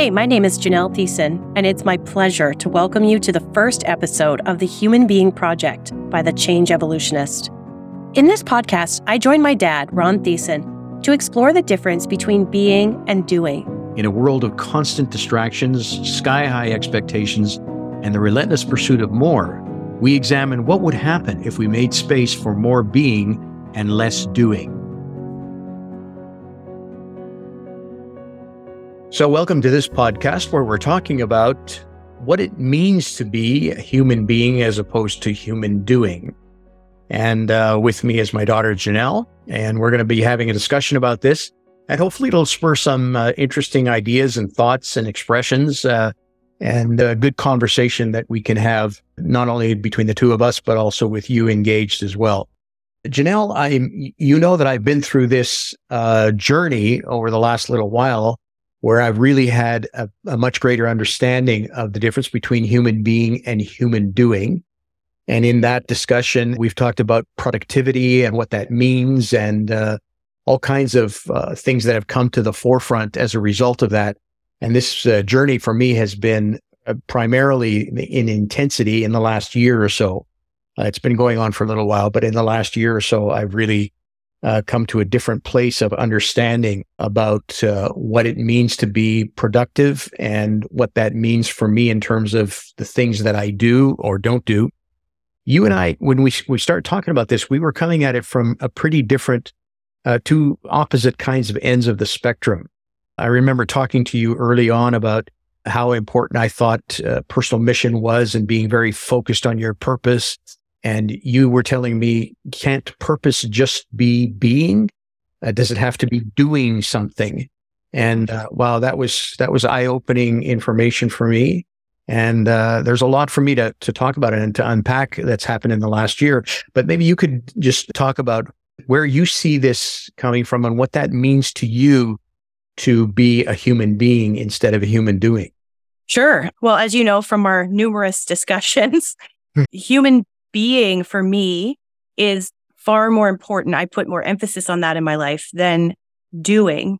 Hey, my name is Janelle Thiessen, and it's my pleasure to welcome you to the first episode of the Human Being Project by the Change Evolutionist. In this podcast, I join my dad, Ron Thiessen, to explore the difference between being and doing. In a world of constant distractions, sky high expectations, and the relentless pursuit of more, we examine what would happen if we made space for more being and less doing. So, welcome to this podcast where we're talking about what it means to be a human being as opposed to human doing. And uh, with me is my daughter, Janelle, and we're going to be having a discussion about this. And hopefully, it'll spur some uh, interesting ideas and thoughts and expressions uh, and a good conversation that we can have not only between the two of us, but also with you engaged as well. Janelle, I, you know that I've been through this uh, journey over the last little while where I've really had a, a, much greater understanding of the difference between human being and human doing. And in that discussion, we've talked about productivity and what that means and uh, all kinds of uh, things that have come to the forefront as a result of that. And this uh, journey for me has been uh, primarily in intensity in the last year or so. Uh, it's been going on for a little while, but in the last year or so, I've really uh, come to a different place of understanding about uh, what it means to be productive and what that means for me in terms of the things that I do or don't do. You and I, when we we start talking about this, we were coming at it from a pretty different, uh, two opposite kinds of ends of the spectrum. I remember talking to you early on about how important I thought uh, personal mission was and being very focused on your purpose and you were telling me, can't purpose just be being? Uh, does it have to be doing something? And uh, wow, that was that was eye opening information for me. And uh, there's a lot for me to to talk about and to unpack that's happened in the last year. But maybe you could just talk about where you see this coming from and what that means to you to be a human being instead of a human doing. Sure. Well, as you know from our numerous discussions, human being for me is far more important. I put more emphasis on that in my life than doing.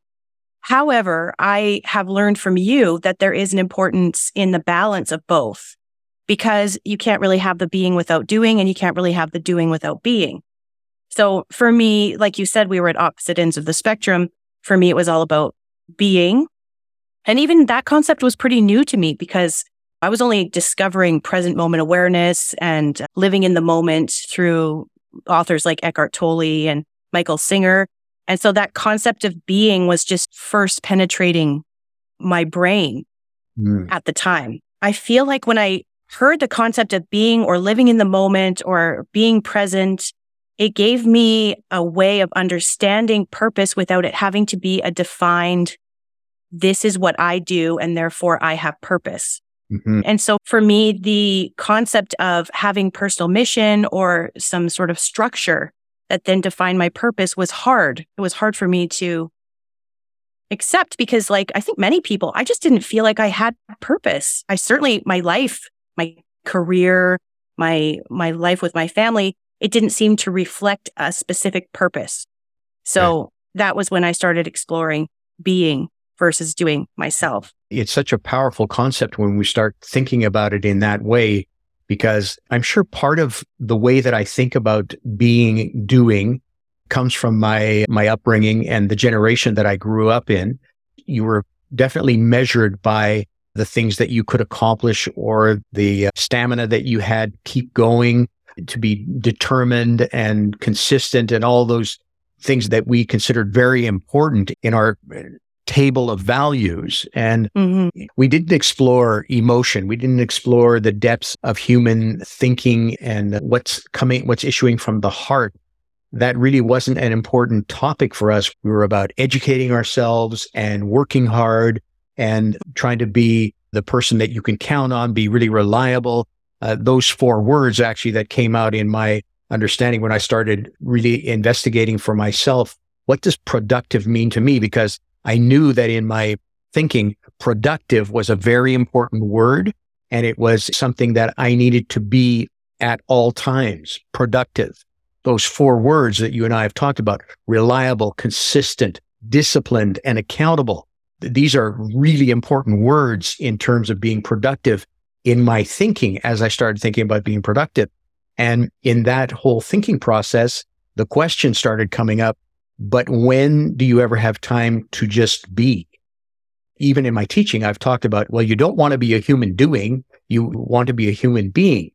However, I have learned from you that there is an importance in the balance of both because you can't really have the being without doing and you can't really have the doing without being. So for me, like you said, we were at opposite ends of the spectrum. For me, it was all about being. And even that concept was pretty new to me because I was only discovering present moment awareness and living in the moment through authors like Eckhart Tolle and Michael Singer. And so that concept of being was just first penetrating my brain mm. at the time. I feel like when I heard the concept of being or living in the moment or being present, it gave me a way of understanding purpose without it having to be a defined, this is what I do and therefore I have purpose. Mm-hmm. And so for me, the concept of having personal mission or some sort of structure that then defined my purpose was hard. It was hard for me to accept because like I think many people, I just didn't feel like I had purpose. I certainly my life, my career, my my life with my family, it didn't seem to reflect a specific purpose. So that was when I started exploring being versus doing myself. It's such a powerful concept when we start thinking about it in that way, because I'm sure part of the way that I think about being doing comes from my, my upbringing and the generation that I grew up in. You were definitely measured by the things that you could accomplish or the uh, stamina that you had keep going to be determined and consistent and all those things that we considered very important in our table of values. And mm-hmm. we didn't explore emotion. We didn't explore the depths of human thinking and what's coming, what's issuing from the heart. That really wasn't an important topic for us. We were about educating ourselves and working hard and trying to be the person that you can count on, be really reliable. Uh, those four words actually that came out in my understanding when I started really investigating for myself. What does productive mean to me? Because I knew that in my thinking, productive was a very important word. And it was something that I needed to be at all times productive. Those four words that you and I have talked about reliable, consistent, disciplined, and accountable. these are really important words in terms of being productive in my thinking as I started thinking about being productive. And in that whole thinking process, the question started coming up, but when do you ever have time to just be? Even in my teaching, I've talked about, well, you don't want to be a human doing, you want to be a human being.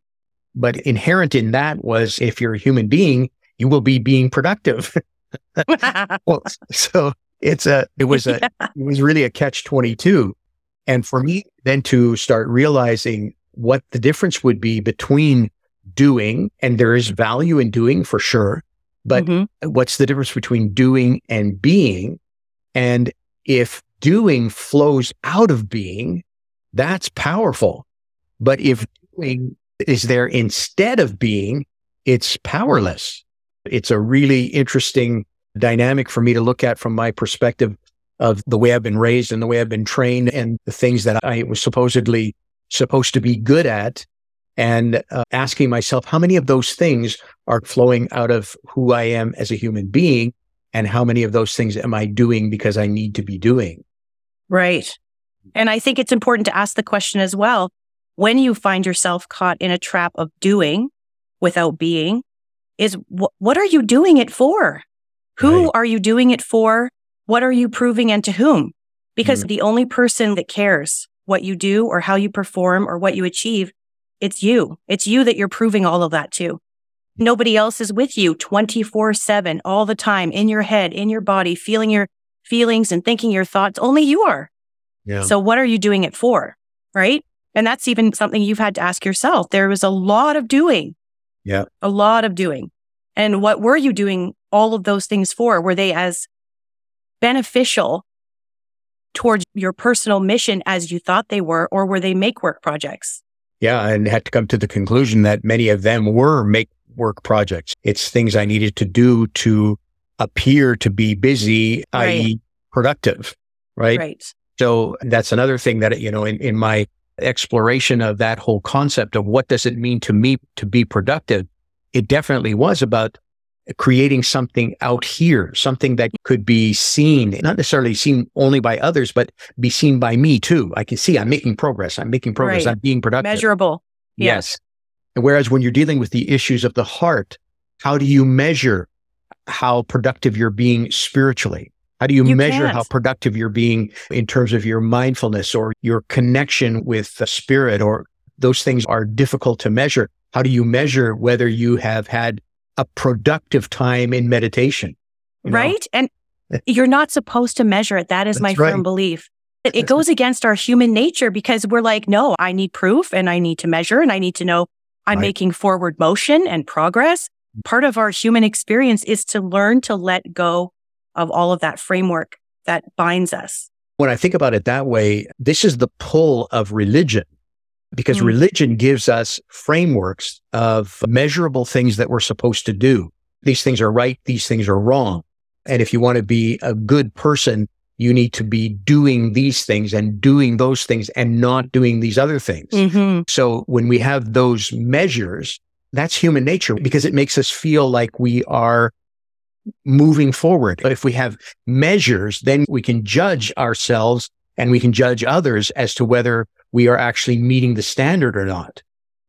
But inherent in that was if you're a human being, you will be being productive. well, so it's a, it was a, yeah. it was really a catch 22. And for me then to start realizing what the difference would be between doing, and there is value in doing for sure, but mm-hmm. what's the difference between doing and being? And if doing flows out of being, that's powerful. But if doing is there instead of being, it's powerless. It's a really interesting dynamic for me to look at from my perspective of the way I've been raised and the way I've been trained and the things that I was supposedly supposed to be good at and uh, asking myself how many of those things are flowing out of who I am as a human being and how many of those things am I doing because I need to be doing. Right. And I think it's important to ask the question as well when you find yourself caught in a trap of doing without being is wh- what are you doing it for? Who right. are you doing it for? What are you proving and to whom? Because mm. the only person that cares what you do or how you perform or what you achieve, it's you. It's you that you're proving all of that to. Nobody else is with you 24 seven all the time in your head, in your body, feeling your feelings and thinking your thoughts. Only you are. Yeah. So what are you doing it for? Right. And that's even something you've had to ask yourself. There was a lot of doing. Yeah. A lot of doing. And what were you doing all of those things for? Were they as beneficial towards your personal mission as you thought they were, or were they make work projects? Yeah. And had to come to the conclusion that many of them were make work projects. It's things I needed to do to appear to be busy, right. i.e. productive. Right. Right. So that's another thing that, you know, in, in my exploration of that whole concept of what does it mean to me to be productive, it definitely was about creating something out here, something that could be seen, not necessarily seen only by others, but be seen by me too. I can see I'm making progress. I'm making progress. Right. I'm being productive. Measurable. Yes. And whereas when you're dealing with the issues of the heart, how do you measure how productive you're being spiritually? How do you, you measure can't. how productive you're being in terms of your mindfulness or your connection with the spirit or those things are difficult to measure. How do you measure whether you have had a productive time in meditation? Right. Know? And you're not supposed to measure it. That is my right. firm belief. It, it goes against our human nature because we're like, no, I need proof and I need to measure and I need to know I'm right. making forward motion and progress. Part of our human experience is to learn to let go of all of that framework that binds us. When I think about it that way, this is the pull of religion because mm religion gives us frameworks of measurable things that we're supposed to do. These things are right. These things are wrong. And if you want to be a good person, you need to be doing these things and doing those things and not doing these other things. Mm-hmm. So when we have those measures, that's human nature because it makes us feel like we are moving forward. If we have measures, then we can judge ourselves and we can judge others as to whether we are actually meeting the standard or not.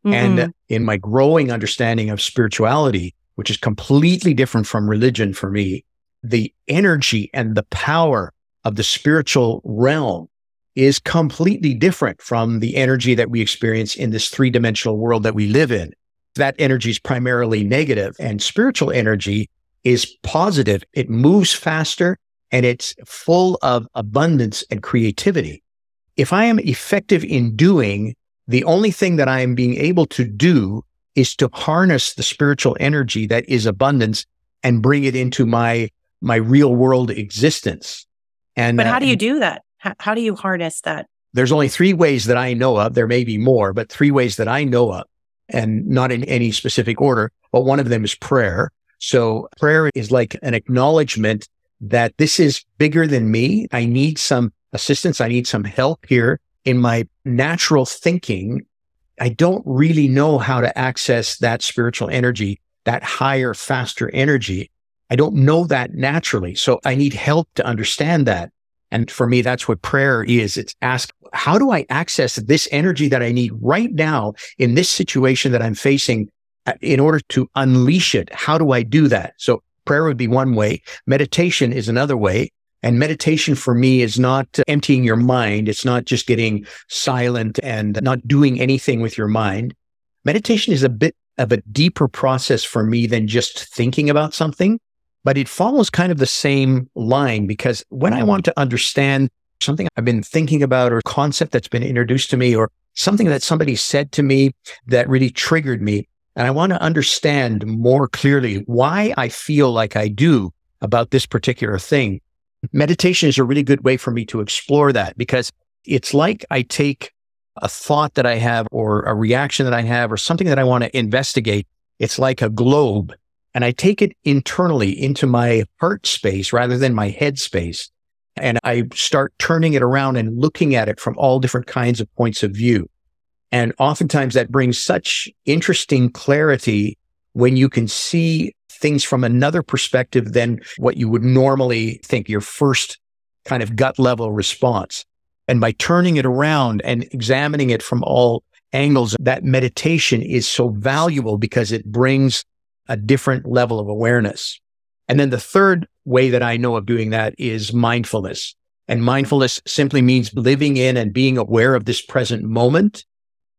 Mm-hmm. And in my growing understanding of spirituality, which is completely different from religion for me, the energy and the power of the spiritual realm is completely different from the energy that we experience in this three dimensional world that we live in. That energy is primarily negative and spiritual energy is positive. It moves faster and it's full of abundance and creativity. If I am effective in doing, the only thing that I am being able to do is to harness the spiritual energy that is abundance and bring it into my, my real world existence. And, but how uh, do you do that? How, how do you harness that? There's only three ways that I know of. There may be more, but three ways that I know of and not in any specific order. But one of them is prayer. So prayer is like an acknowledgement that this is bigger than me. I need some assistance. I need some help here in my natural thinking. I don't really know how to access that spiritual energy, that higher, faster energy. I don't know that naturally. So I need help to understand that. And for me, that's what prayer is. It's ask, how do I access this energy that I need right now in this situation that I'm facing uh, in order to unleash it? How do I do that? So prayer would be one way. Meditation is another way. And meditation for me is not emptying your mind. It's not just getting silent and not doing anything with your mind. Meditation is a bit of a deeper process for me than just thinking about something but it follows kind of the same line because when I want to understand something I've been thinking about or a concept that's been introduced to me or something that somebody said to me that really triggered me, and I want to understand more clearly why I feel like I do about this particular thing. Meditation is a really good way for me to explore that because it's like I take a thought that I have or a reaction that I have or something that I want to investigate. It's like a globe and I take it internally into my heart space rather than my head space. And I start turning it around and looking at it from all different kinds of points of view. And oftentimes that brings such interesting clarity when you can see things from another perspective than what you would normally think your first kind of gut level response. And by turning it around and examining it from all angles, that meditation is so valuable because it brings a different level of awareness. And then the third way that I know of doing that is mindfulness. And mindfulness simply means living in and being aware of this present moment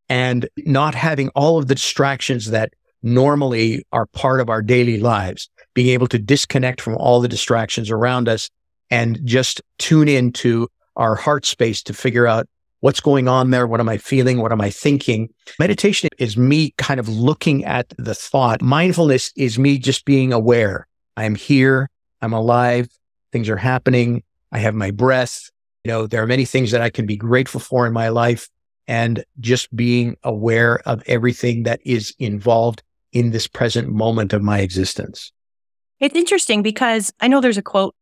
and not having all of the distractions that normally are part of our daily lives, being able to disconnect from all the distractions around us and just tune into our heart space to figure out what's going on there? What am I feeling? What am I thinking? Meditation is me kind of looking at the thought. Mindfulness is me just being aware. I am here. I'm alive. Things are happening. I have my breath. You know, there are many things that I can be grateful for in my life and just being aware of everything that is involved in this present moment of my existence. It's interesting because I know there's a quote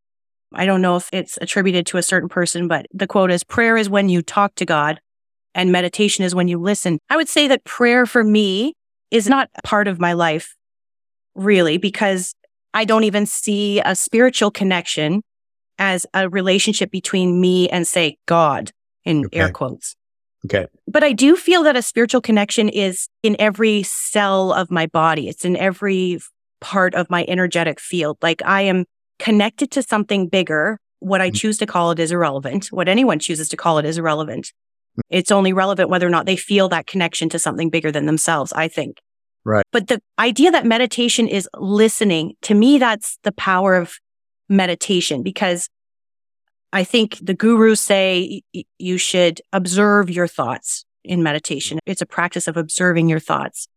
I don't know if it's attributed to a certain person, but the quote is prayer is when you talk to God and meditation is when you listen. I would say that prayer for me is not part of my life really because I don't even see a spiritual connection as a relationship between me and say God in okay. air quotes. Okay. But I do feel that a spiritual connection is in every cell of my body. It's in every part of my energetic field. Like I am connected to something bigger. What I mm. choose to call it is irrelevant. What anyone chooses to call it is irrelevant. It's only relevant whether or not they feel that connection to something bigger than themselves, I think. Right. But the idea that meditation is listening, to me, that's the power of meditation because I think the gurus say you should observe your thoughts in meditation. It's a practice of observing your thoughts.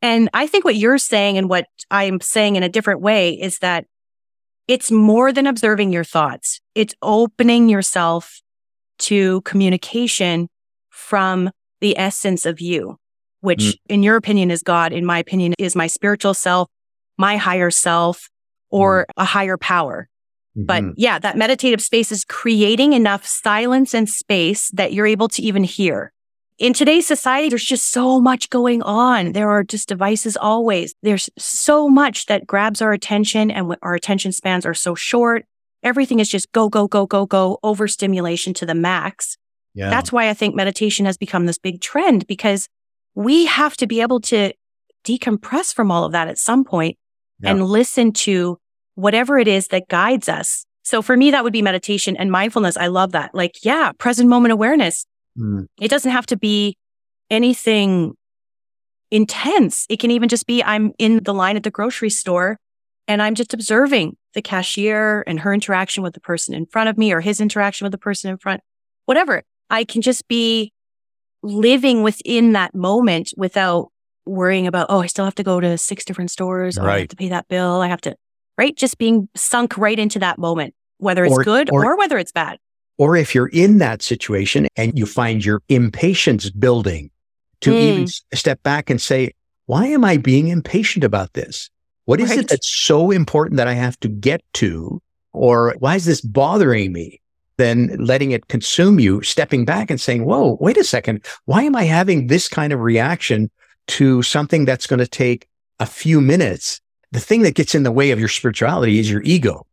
And I think what you're saying and what I'm saying in a different way is that it's more than observing your thoughts. It's opening yourself to communication from the essence of you, which mm. in your opinion is God. In my opinion is my spiritual self, my higher self, or mm. a higher power. Mm-hmm. But yeah, that meditative space is creating enough silence and space that you're able to even hear in today's society, there's just so much going on. There are just devices always. There's so much that grabs our attention and our attention spans are so short. Everything is just go, go, go, go, go, overstimulation to the max. Yeah. That's why I think meditation has become this big trend because we have to be able to decompress from all of that at some point yeah. and listen to whatever it is that guides us. So for me, that would be meditation and mindfulness. I love that. Like, yeah, present moment awareness Mm. It doesn't have to be anything intense. It can even just be I'm in the line at the grocery store and I'm just observing the cashier and her interaction with the person in front of me or his interaction with the person in front, whatever. I can just be living within that moment without worrying about, oh, I still have to go to six different stores. Oh, right. I have to pay that bill. I have to, right? Just being sunk right into that moment, whether it's or, good or, or whether it's bad. Or if you're in that situation and you find your impatience building to mm. even step back and say, why am I being impatient about this? What is right. it that's so important that I have to get to? Or why is this bothering me? Then letting it consume you, stepping back and saying, whoa, wait a second. Why am I having this kind of reaction to something that's going to take a few minutes? The thing that gets in the way of your spirituality is your ego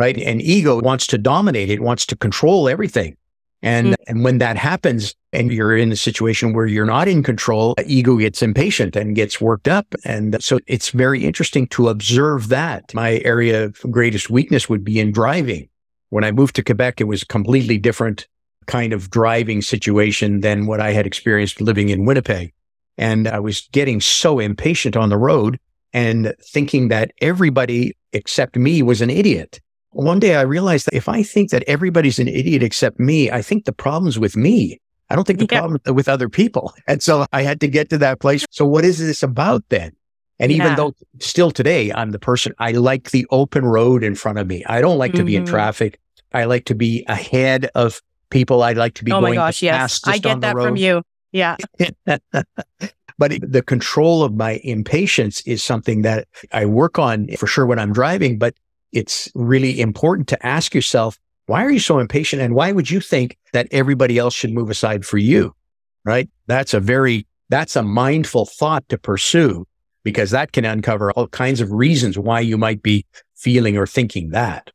right? And ego wants to dominate. It wants to control everything. And, mm. and when that happens and you're in a situation where you're not in control, ego gets impatient and gets worked up. And so it's very interesting to observe that. My area of greatest weakness would be in driving. When I moved to Quebec, it was a completely different kind of driving situation than what I had experienced living in Winnipeg. And I was getting so impatient on the road and thinking that everybody except me was an idiot. One day I realized that if I think that everybody's an idiot except me, I think the problem's with me. I don't think the yeah. problem with other people. And so I had to get to that place. So what is this about then? And even yeah. though still today I'm the person, I like the open road in front of me. I don't like mm-hmm. to be in mm-hmm. traffic. I like to be ahead of people. I like to be oh going my gosh, yes. I get that from you. Yeah. but the control of my impatience is something that I work on for sure when I'm driving, but it's really important to ask yourself, why are you so impatient? And why would you think that everybody else should move aside for you? Right. That's a very, that's a mindful thought to pursue because that can uncover all kinds of reasons why you might be feeling or thinking that.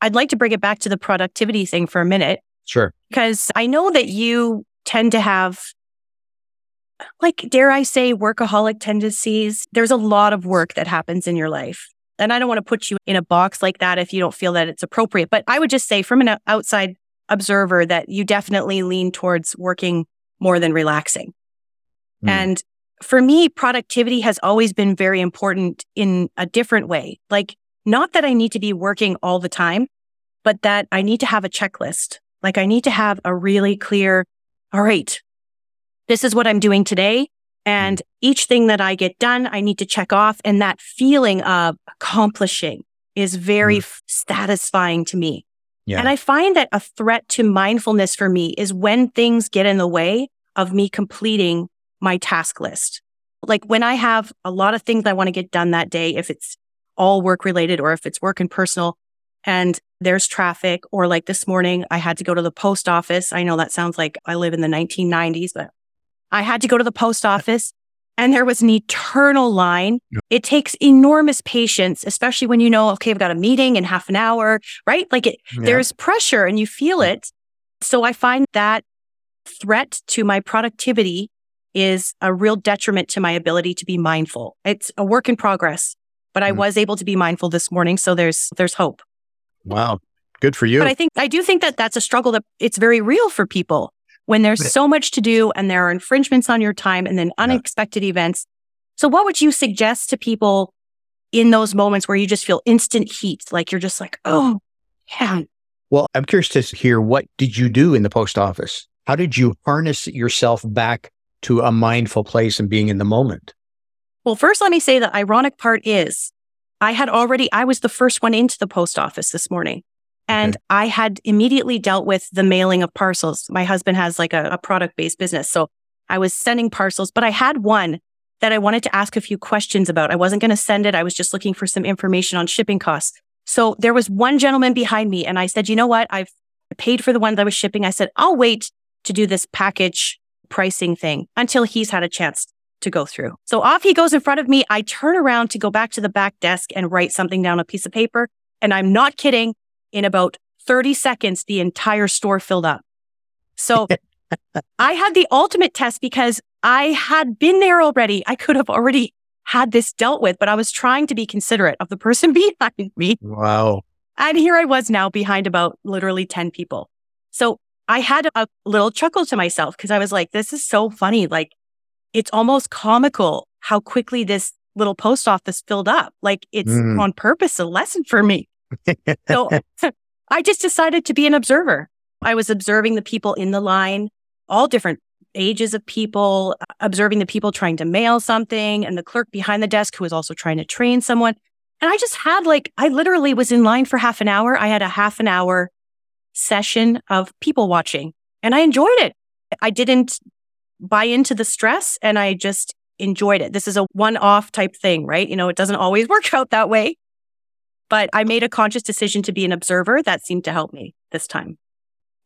I'd like to bring it back to the productivity thing for a minute. Sure. Because I know that you tend to have, like, dare I say, workaholic tendencies. There's a lot of work that happens in your life. And I don't want to put you in a box like that if you don't feel that it's appropriate. But I would just say, from an outside observer, that you definitely lean towards working more than relaxing. Mm. And for me, productivity has always been very important in a different way. Like, not that I need to be working all the time, but that I need to have a checklist. Like, I need to have a really clear, all right, this is what I'm doing today. And mm. each thing that I get done, I need to check off. And that feeling of accomplishing is very mm. satisfying to me. Yeah. And I find that a threat to mindfulness for me is when things get in the way of me completing my task list. Like when I have a lot of things I want to get done that day, if it's all work related or if it's work and personal and there's traffic or like this morning, I had to go to the post office. I know that sounds like I live in the 1990s, but I had to go to the post office and there was an eternal line. It takes enormous patience, especially when you know, okay, I've got a meeting in half an hour, right? Like it, yeah. there's pressure and you feel it. So I find that threat to my productivity is a real detriment to my ability to be mindful. It's a work in progress, but I mm. was able to be mindful this morning. So there's, there's hope. Wow. Good for you. But I think, I do think that that's a struggle that it's very real for people when there's so much to do and there are infringements on your time and then unexpected yeah. events. So what would you suggest to people in those moments where you just feel instant heat? Like you're just like, oh, yeah. Well, I'm curious to hear what did you do in the post office? How did you harness yourself back to a mindful place and being in the moment? Well, first, let me say the ironic part is I had already, I was the first one into the post office this morning. And okay. I had immediately dealt with the mailing of parcels. My husband has like a, a product based business. So I was sending parcels, but I had one that I wanted to ask a few questions about. I wasn't going to send it. I was just looking for some information on shipping costs. So there was one gentleman behind me and I said, you know what? I've paid for the one that I was shipping. I said, I'll wait to do this package pricing thing until he's had a chance to go through. So off he goes in front of me. I turn around to go back to the back desk and write something down a piece of paper. And I'm not kidding in about 30 seconds, the entire store filled up. So I had the ultimate test because I had been there already. I could have already had this dealt with, but I was trying to be considerate of the person behind me. Wow. And here I was now behind about literally 10 people. So I had a little chuckle to myself because I was like, this is so funny. Like it's almost comical how quickly this little post office filled up. Like it's mm. on purpose a lesson for me so I just decided to be an observer. I was observing the people in the line, all different ages of people, observing the people trying to mail something and the clerk behind the desk who was also trying to train someone. And I just had like, I literally was in line for half an hour. I had a half an hour session of people watching and I enjoyed it. I didn't buy into the stress and I just enjoyed it. This is a one off type thing, right? You know, it doesn't always work out that way. But I made a conscious decision to be an observer that seemed to help me this time.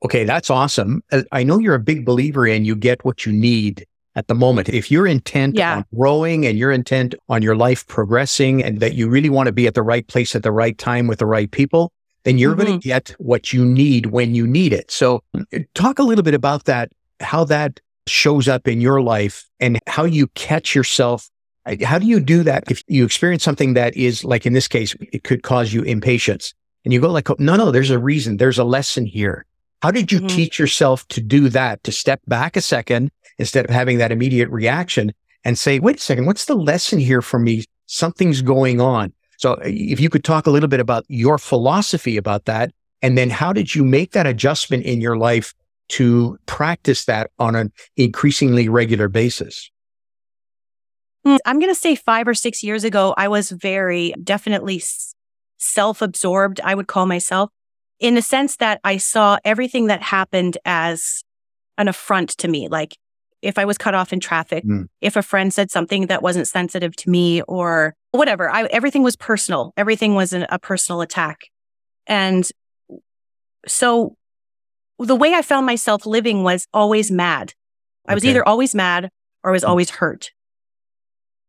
Okay, that's awesome. Uh, I know you're a big believer in you get what you need at the moment. If you're intent Yeah. on growing and you're intent on your life progressing and that you really want to be at the right place at the right time with the right people, then you're going Mhm. to get what you need when you need it. So uh, talk a little bit about that, how that shows up in your life and how you catch yourself. How do you do that if you experience something that is like in this case, it could cause you impatience and you go like, no, no, there's a reason. There's a lesson here. How did you Mhm. teach yourself to do that, to step back a second instead of having that immediate reaction and say, wait a second, what's the lesson here for me? Something's going on. So uh, if you could talk a little bit about your philosophy about that, and then how did you make that adjustment in your life to practice that on an increasingly regular basis? Mm, I'm going to say five or six years ago, I was very definitely self absorbed, I would call myself, in the sense that I saw everything that happened as an affront to me. Like if I was cut off in traffic, Mm. if a friend said something that wasn't sensitive to me or whatever, I, everything was personal. Everything was an, a personal attack. And so the way I found myself living was always mad. I was Okay. either always mad or I was Mm. always hurt.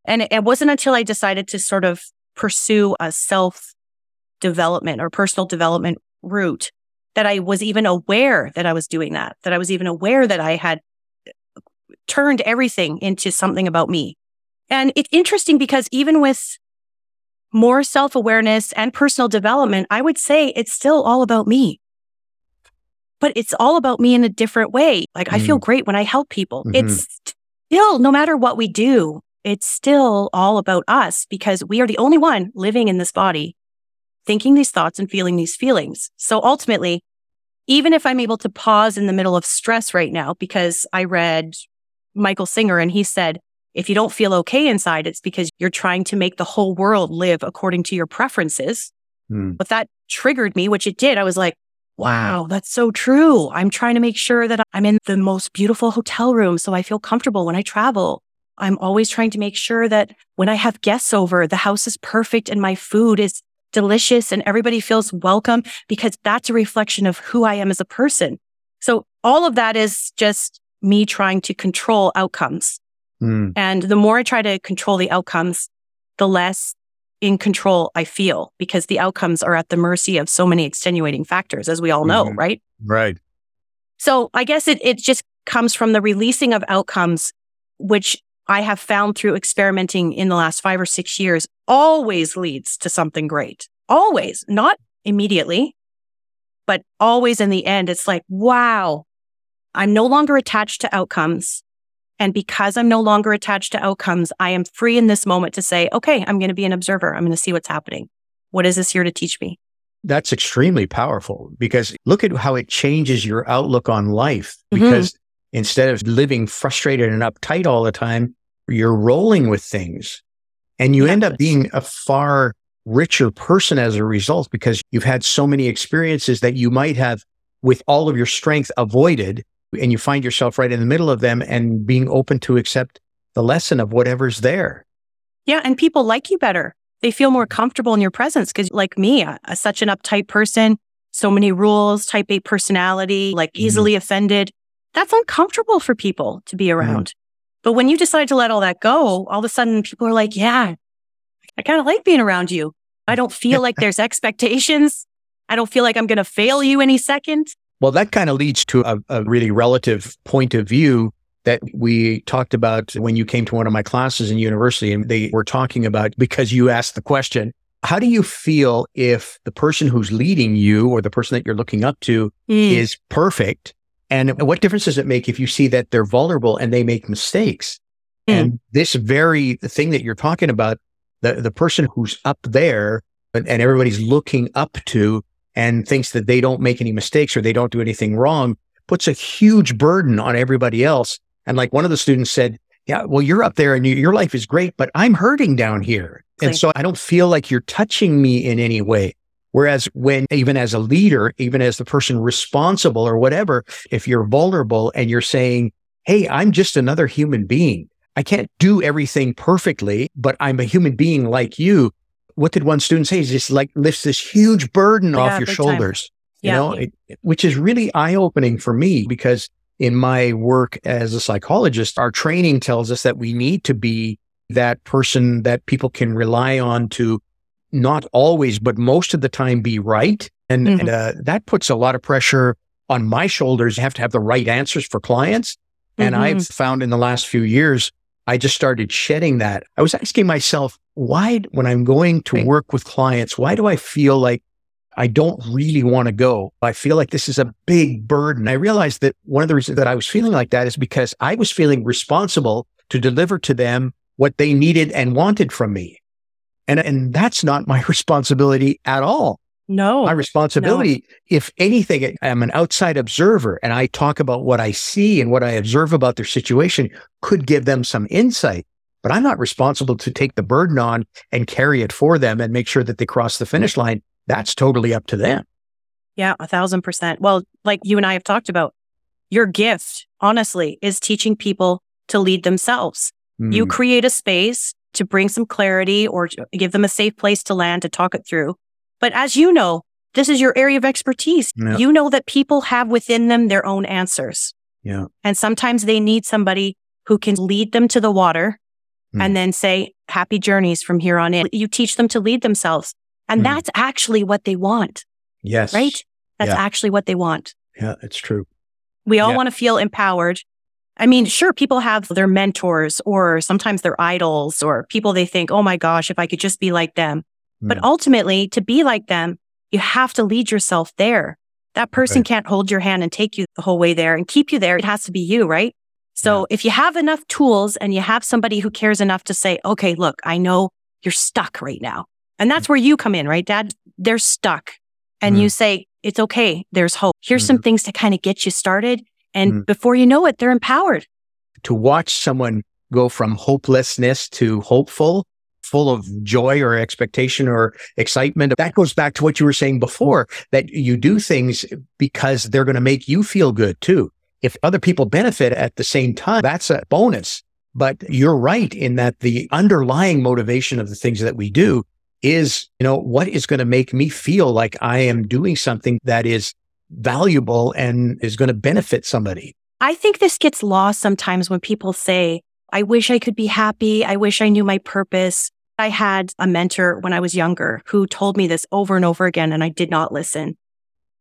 And it- wasn't until I decided to sort of pursue a self development or personal development route that I was even aware that I was doing that, that I was even aware that I had turned everything into something about me. And it's interesting because even with more self awareness and personal development, I would say it's still all about me. But it's all about me in a different way. Like I feel great when I help people. Mhm. It's still, no matter what we do, it's still all about us because we are the only one living in this body, thinking these thoughts and feeling these feelings. So ultimately, even if I'm able to pause in the middle of stress right now, because I read Michael Singer and he said, if you don't feel okay inside, it's because you're trying to make the whole world live according to your preferences. Hmm. But that triggered me, which it did. I was like, wow, that's so true. I'm trying to make sure that I'm in the most beautiful hotel room so I feel comfortable when I travel. I'm always trying to make sure that when I have guests over, the house is perfect and my food is delicious and everybody feels welcome because that's a reflection of who I am as a person. So all of that is just me trying to control outcomes. Hmm. And the more I try to control the outcomes, the less in control I feel because the outcomes are at the mercy of so many extenuating factors, as we all know, Mhm. right? Right. So I guess it, it just comes from the releasing of outcomes, which I have found through experimenting in the last five or six years always leads to something great. Always, not immediately, but always in the end, it's like, wow, I'm no longer attached to outcomes. And because I'm no longer attached to outcomes, I am free in this moment to say, okay, I'm going to be an observer. I'm going to see what's happening. What is this here to teach me? That's extremely powerful because look at how it changes your outlook on life. Mhm. Because instead of living frustrated and uptight all the time, you're rolling with things and you end up being a far richer person as a result because you've had so many experiences that you might have with all of your strength avoided and you find yourself right in the middle of them and being open to accept the lesson of whatever's there. Yeah. And people like you better. They feel more comfortable in your presence because, like me, a, a- such an uptight person, so many rules, type A personality, like Mhm. easily offended. That's uncomfortable for people to be around. But when you decide to let all that go, all of a sudden people are like, yeah, I kind of like being around you. I don't feel like there's expectations. I don't feel like I'm going to fail you any second. Well, that kind of leads to a, a really relative point of view that we talked about when you came to one of my classes in university and they were talking about because you asked the question, how do you feel if the person who's leading you or the person that you're looking up to Mm. is perfect? And what difference does it make if you see that they're vulnerable and they make mistakes? Mm. And this very thing that you're talking about, the, the person who's up there and, and everybody's looking up to and thinks that they don't make any mistakes or they don't do anything wrong puts a huge burden on everybody else. And like one of the students said, yeah, well, you're up there and you, your life is great, but I'm hurting down here. And so I don't feel like you're touching me in any way. Whereas when even as a leader, even as the person responsible or whatever, if you're vulnerable and you're saying, Hey, I'm just another human being. I can't do everything perfectly, but I'm a human being like you. What did one student say? Is just like lifts this huge burden Yeah, off your shoulders, you know, it, which is really eye opening for me because in my work as a psychologist, our training tells us that we need to be that person that people can rely on to not always, but most of the time be right. And, mm-hmm. and uh, that puts a lot of pressure on my shoulders. You have to have the right answers for clients. And mm-hmm. I've found in the last few years, I just started shedding that. I was asking myself, why, when I'm going to work with clients, why do I feel like I don't really want to go? I feel like this is a big burden. I realized that one of the reasons that I was feeling like that is because I was feeling responsible to deliver to them what they needed and wanted from me. And, and that's not my responsibility at all. No. My responsibility, no. if anything, I'm an outside observer and I talk about what I see and what I observe about their situation could give them some insight. But I'm not responsible to take the burden on and carry it for them and make sure that they cross the finish line. That's totally up to them. Yeah, a thousand percent. Well, like you and I have talked about, your gift, honestly, is teaching people to lead themselves. Mm. You create a space to bring some clarity or give them a safe place to land to talk it through. But as you know, this is your area of expertise. Yeah. You know that people have within them their own answers. Yeah. And sometimes they need somebody who can lead them to the water mm. and then say, happy journeys from here on in. You teach them to lead themselves. And mm. that's actually what they want. Yes. Right? That's yeah. actually what they want. Yeah, it's true. We all yeah. want to feel empowered. I mean, sure, people have their mentors or sometimes their idols or people they think, oh my gosh, if I could just be like them. Mm. But ultimately, to be like them, you have to lead yourself there. That person can't hold your hand and take you the whole way there and keep you there. It has to be you, right? So yeah. if you have enough tools and you have somebody who cares enough to say, okay, look, I know you're stuck right now. And that's mm. where you come in, right, dad? They're stuck. And mm. you say, it's okay. There's hope. Here's some things to kind of get you started. And mm. before you know it, they're empowered. To watch someone go from hopelessness to hopeful full of joy or expectation or excitement. That goes back to what you were saying before that you do things because they're going to make you feel good too. If other people benefit at the same time, that's a bonus. But you're right in that the underlying motivation of the things that we do is, you know, what is going to make me feel like I am doing something that is valuable and is going to benefit somebody. I think this gets lost sometimes when people say, I wish I could be happy. I wish I knew my purpose. I had a mentor when I was younger who told me this over and over again, and I did not listen.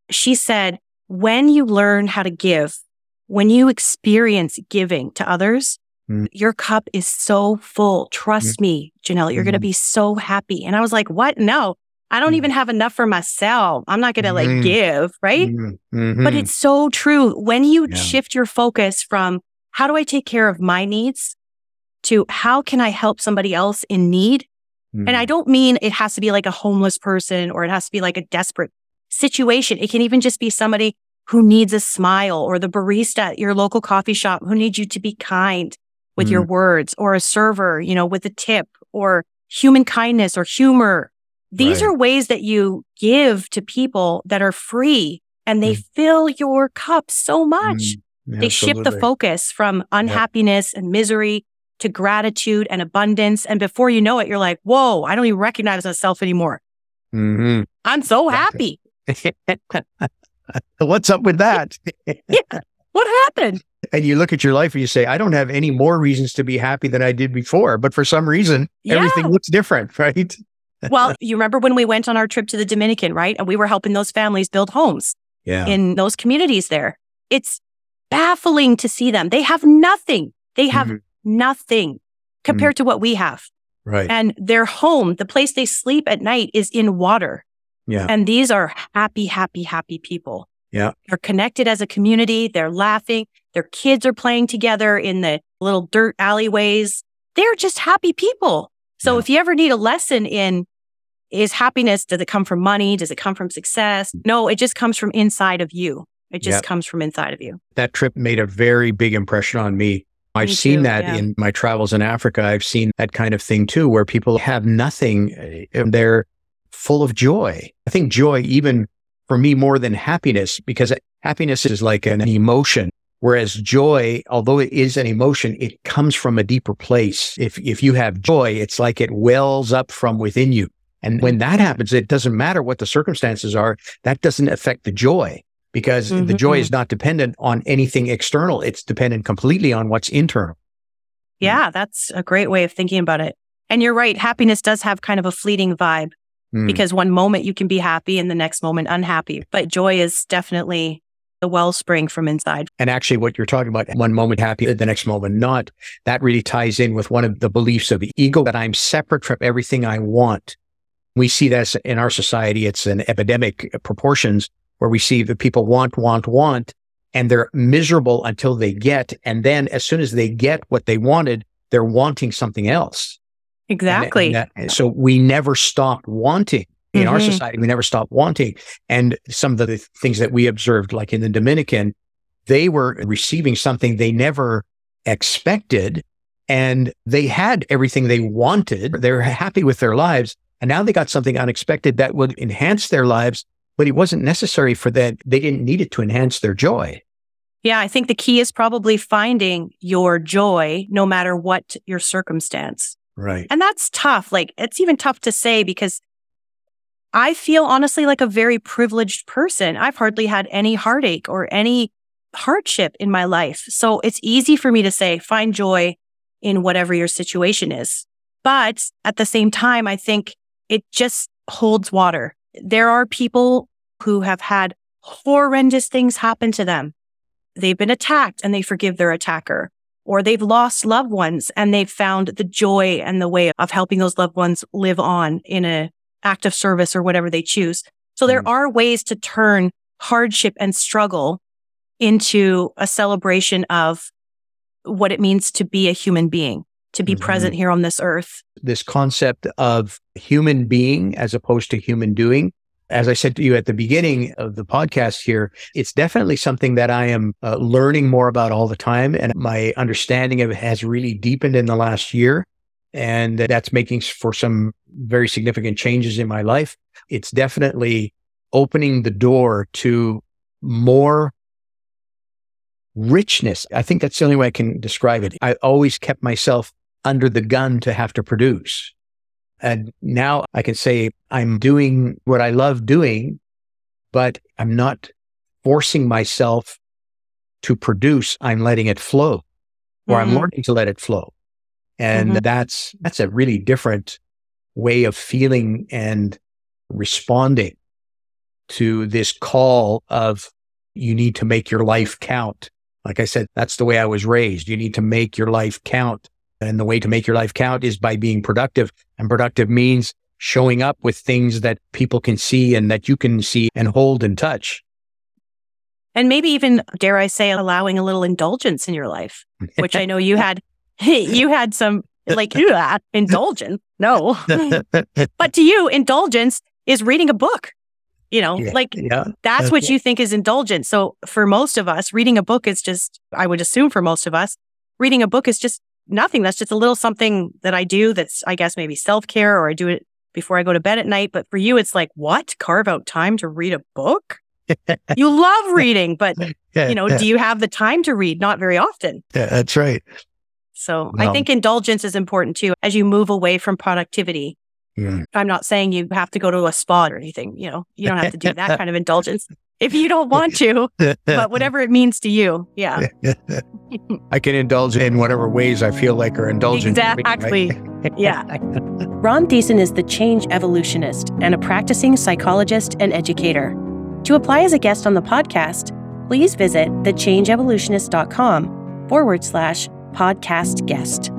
She said, when you learn how to give, when you experience giving to others, mm. your cup is so full. Trust mm. me, Janelle, you're mm. going to be so happy. And I was like, what? No, I don't mm. even have enough for myself. I'm not going to like mm-hmm. give, right? Mm-hmm. But it's so true. When you yeah. shift your focus from how do I take care of my needs to how can I help somebody else in need? Mm. And I mm. don't mean it has to be like a homeless person or it has to be like a desperate situation. It can even just be somebody who needs a smile or the barista at your local coffee shop who needs you to be kind with mm. your words or a server, you know, with a tip or human kindness or humor. These right. are ways that you give to people that are free and they mm. fill your cup so much. Mm. Yeah, they shift the focus from unhappiness yep. and misery to gratitude and abundance. And before you know it, you're like, whoa, I don't even recognize myself anymore. Mm-hmm. I'm so happy. What's up with that? yeah. What happened? And you look at your life and you say, I don't have any more reasons to be happy than I did before. But for some reason, yeah. everything looks different, right? Well, you remember when we went on our trip to the Dominican, right? And we were helping those families build homes yeah. in those communities there. It's baffling to see them. They have nothing. They have mm-hmm nothing compared mm. to what we have. Right. And their home, the place they sleep at night is in water. Yeah. And these are happy, happy, happy people. Yeah. They're connected as a community. They're laughing. Their kids are playing together in the little dirt alleyways. They're just happy people. So yeah. if you ever need a lesson in is happiness, does it come from money? Does it come from success? No, it just comes from inside of you. It just yep. comes from inside of you. That trip made a very big impression on me. I've seen that yeah. in my travels in Africa. I've seen that kind of thing too, where people have nothing. Uh, they're full of joy. I think joy, even for me, more than happiness, because happiness is like an emotion. Whereas joy, although it is an emotion, it comes from a deeper place. If, if you have joy, it's like it wells up from within you. And when that happens, it doesn't matter what the circumstances are. That doesn't affect the joy because mm-hmm. the joy is not dependent on anything external. It's dependent completely on what's internal. Yeah, that's a great way of thinking about it. And you're right. Happiness does have kind of a fleeting vibe mm. because one moment you can be happy and the next moment unhappy. But joy is definitely the wellspring from inside. And actually, what you're talking about, one moment happy, the next moment not, that really ties in with one of the beliefs of the ego that I'm separate from everything I want. We see that in our society, it's an epidemic uh, proportions where we see that people want, want, want, and they're miserable until they get. And then as soon as they get what they wanted, they're wanting something else. Exactly. And, and that, so we never stop wanting in mm-hmm. our society. We never stop wanting. And some of the things that we observed, like in the Dominican, they were receiving something they never expected and they had everything they wanted. They're happy with their lives. And now they got something unexpected that would enhance their lives, but it wasn't necessary for that. They didn't need it to enhance their joy. Yeah, I think the key is probably finding your joy no matter what your circumstance. Right. And that's tough. Like it's even tough to say because I feel honestly like a very privileged person. I've hardly had any heartache or any hardship in my life. So it's easy for me to say, find joy in whatever your situation is. But at the same time, I think it just holds water. There are people who have had horrendous things happen to them. They've been attacked and they forgive their attacker or they've lost loved ones and they've found the joy and the way of helping those loved ones live on in a act of service or whatever they choose. So there mm. are ways to turn hardship and struggle into a celebration of what it means to be a human being, to be mm-hmm. present here on this earth. This concept of human being as opposed to human doing as I said to you at the beginning of the podcast here, it's definitely something that I am uh, learning more about all the time. And my understanding of it has really deepened in the last year. And that's making for some very significant changes in my life. It's definitely opening the door to more richness. I think that's the only way I can describe it. I always kept myself under the gun to have to produce. And now I can say I'm doing what I love doing, but I'm not forcing myself to produce. I'm letting it flow or mm-hmm. I'm learning to let it flow. And mm-hmm. that's, that's a really different way of feeling and responding to this call of you need to make your life count. Like I said, that's the way I was raised. You need to make your life count. And the way to make your life count is by being productive. And productive means showing up with things that people can see and that you can see and hold and touch. And maybe even, dare I say, allowing a little indulgence in your life, which I know you had, you had some like indulgence. No. but to you, indulgence is reading a book. You know, yeah, like yeah, that's what you think is indulgence. So for most of us, reading a book is just, I would assume for most of us, reading a book is just nothing. That's just a little something that I do that's, I guess, maybe self care or I do it before I go to bed at night. But for you, it's like, what? Carve out time to read a book? you love reading, but you know, do you have the time to read? Not very often. Yeah, that's right. So no. I think indulgence is important too as you move away from productivity. Mm. I'm not saying you have to go to a spa or anything. You know, you don't have to do that kind of indulgence if you don't want to, but whatever it means to you. Yeah. I can indulge in whatever ways I feel like are indulgent. Exactly. yeah. Ron Thiessen is the change evolutionist and a practicing psychologist and educator. To apply as a guest on the podcast, please visit thechangeevolutionist.com forward slash podcast guest.